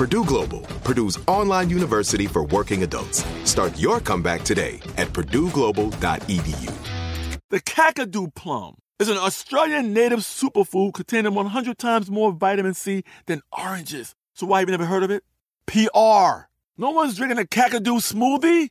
Purdue Global, Purdue's online university for working adults. Start your comeback today at purdueglobal.edu. The Kakadu plum is an Australian native superfood containing 100 times more vitamin C than oranges. So why have you never heard of it? PR. No one's drinking a Kakadu smoothie?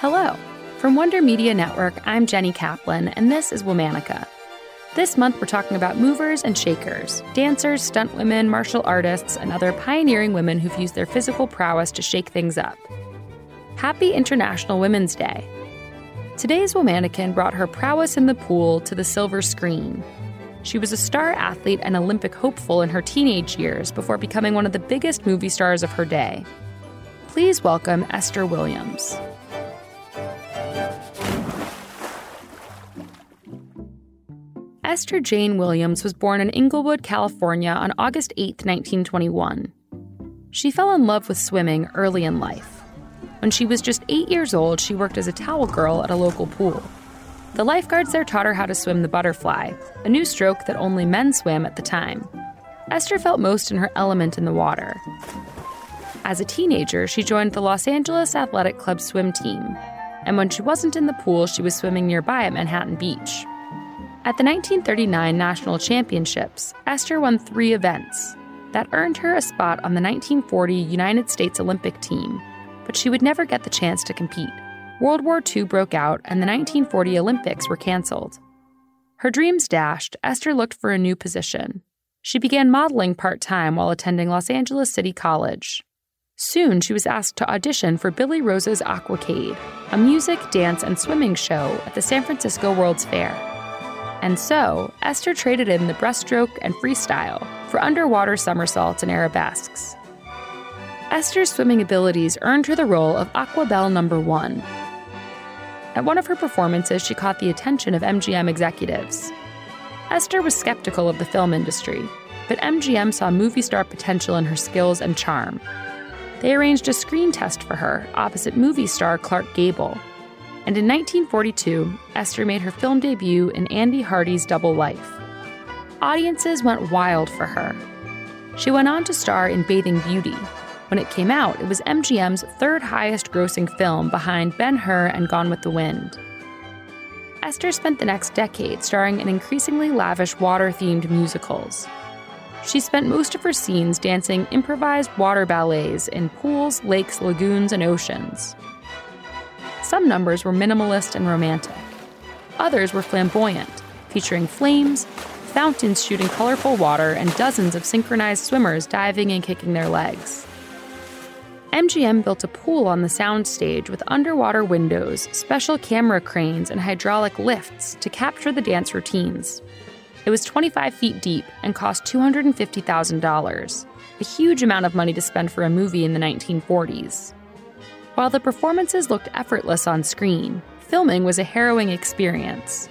Hello. From Wonder Media Network, I'm Jenny Kaplan, and this is Womanica. This month, we're talking about movers and shakers, dancers, stunt women, martial artists, and other pioneering women who've used their physical prowess to shake things up. Happy International Women's Day. Today's Womanican brought her prowess in the pool to the silver screen. She was a star athlete and Olympic hopeful in her teenage years before becoming one of the biggest movie stars of her day. Please welcome Esther Williams. Esther Jane Williams was born in Inglewood, California on August 8, 1921. She fell in love with swimming early in life. When she was just eight years old, she worked as a towel girl at a local pool. The lifeguards there taught her how to swim the butterfly, a new stroke that only men swam at the time. Esther felt most in her element in the water. As a teenager, she joined the Los Angeles Athletic Club swim team, and when she wasn't in the pool, she was swimming nearby at Manhattan Beach. At the 1939 National Championships, Esther won three events that earned her a spot on the 1940 United States Olympic team, but she would never get the chance to compete. World War II broke out and the 1940 Olympics were canceled. Her dreams dashed, Esther looked for a new position. She began modeling part time while attending Los Angeles City College. Soon, she was asked to audition for Billy Rose's Aquacade, a music, dance, and swimming show at the San Francisco World's Fair. And so, Esther traded in the breaststroke and freestyle for underwater somersaults and arabesques. Esther's swimming abilities earned her the role of Aquabelle Number One. At one of her performances, she caught the attention of MGM executives. Esther was skeptical of the film industry, but MGM saw movie star potential in her skills and charm. They arranged a screen test for her opposite movie star Clark Gable and in 1942, Esther made her film debut in Andy Hardy's Double Life. Audiences went wild for her. She went on to star in Bathing Beauty. When it came out, it was MGM's third highest grossing film behind Ben Hur and Gone with the Wind. Esther spent the next decade starring in increasingly lavish water themed musicals. She spent most of her scenes dancing improvised water ballets in pools, lakes, lagoons, and oceans. Some numbers were minimalist and romantic. Others were flamboyant, featuring flames, fountains shooting colorful water, and dozens of synchronized swimmers diving and kicking their legs. MGM built a pool on the soundstage with underwater windows, special camera cranes, and hydraulic lifts to capture the dance routines. It was 25 feet deep and cost $250,000, a huge amount of money to spend for a movie in the 1940s. While the performances looked effortless on screen, filming was a harrowing experience.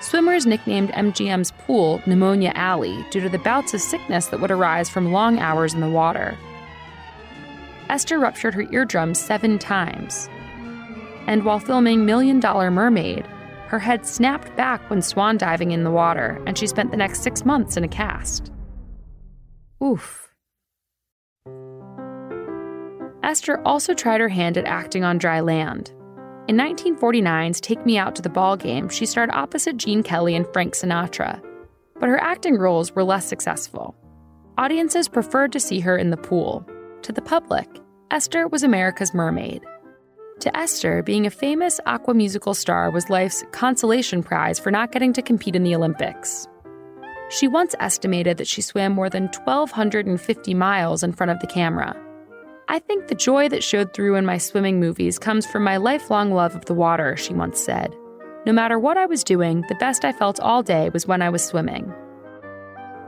Swimmers nicknamed MGM's pool Pneumonia Alley due to the bouts of sickness that would arise from long hours in the water. Esther ruptured her eardrums seven times. And while filming Million Dollar Mermaid, her head snapped back when swan diving in the water, and she spent the next six months in a cast. Oof. Esther also tried her hand at acting on dry land. In 1949's Take Me Out to the Ball Game, she starred opposite Gene Kelly and Frank Sinatra. But her acting roles were less successful. Audiences preferred to see her in the pool. To the public, Esther was America's mermaid. To Esther, being a famous aqua musical star was life's consolation prize for not getting to compete in the Olympics. She once estimated that she swam more than 1,250 miles in front of the camera. I think the joy that showed through in my swimming movies comes from my lifelong love of the water, she once said. No matter what I was doing, the best I felt all day was when I was swimming.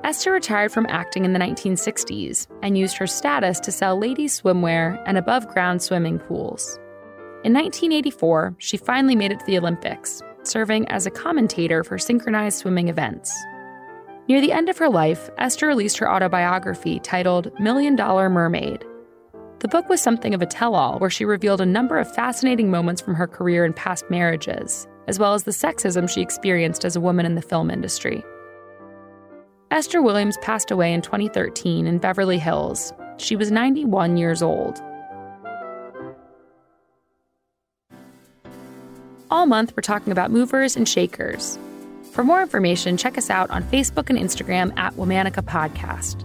Esther retired from acting in the 1960s and used her status to sell ladies' swimwear and above ground swimming pools. In 1984, she finally made it to the Olympics, serving as a commentator for synchronized swimming events. Near the end of her life, Esther released her autobiography titled Million Dollar Mermaid the book was something of a tell all where she revealed a number of fascinating moments from her career and past marriages, as well as the sexism she experienced as a woman in the film industry. Esther Williams passed away in 2013 in Beverly Hills. She was 91 years old. All month, we're talking about movers and shakers. For more information, check us out on Facebook and Instagram at Womanica Podcast.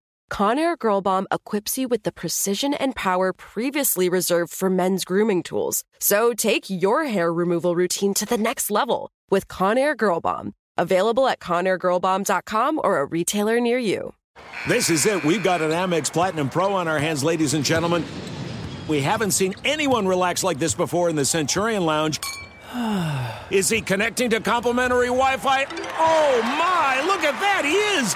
Conair Girl Bomb equips you with the precision and power previously reserved for men's grooming tools. So take your hair removal routine to the next level with Conair Girl Bomb. Available at ConairGirlBomb.com or a retailer near you. This is it. We've got an Amex Platinum Pro on our hands, ladies and gentlemen. We haven't seen anyone relax like this before in the Centurion Lounge. Is he connecting to complimentary Wi Fi? Oh my, look at that! He is!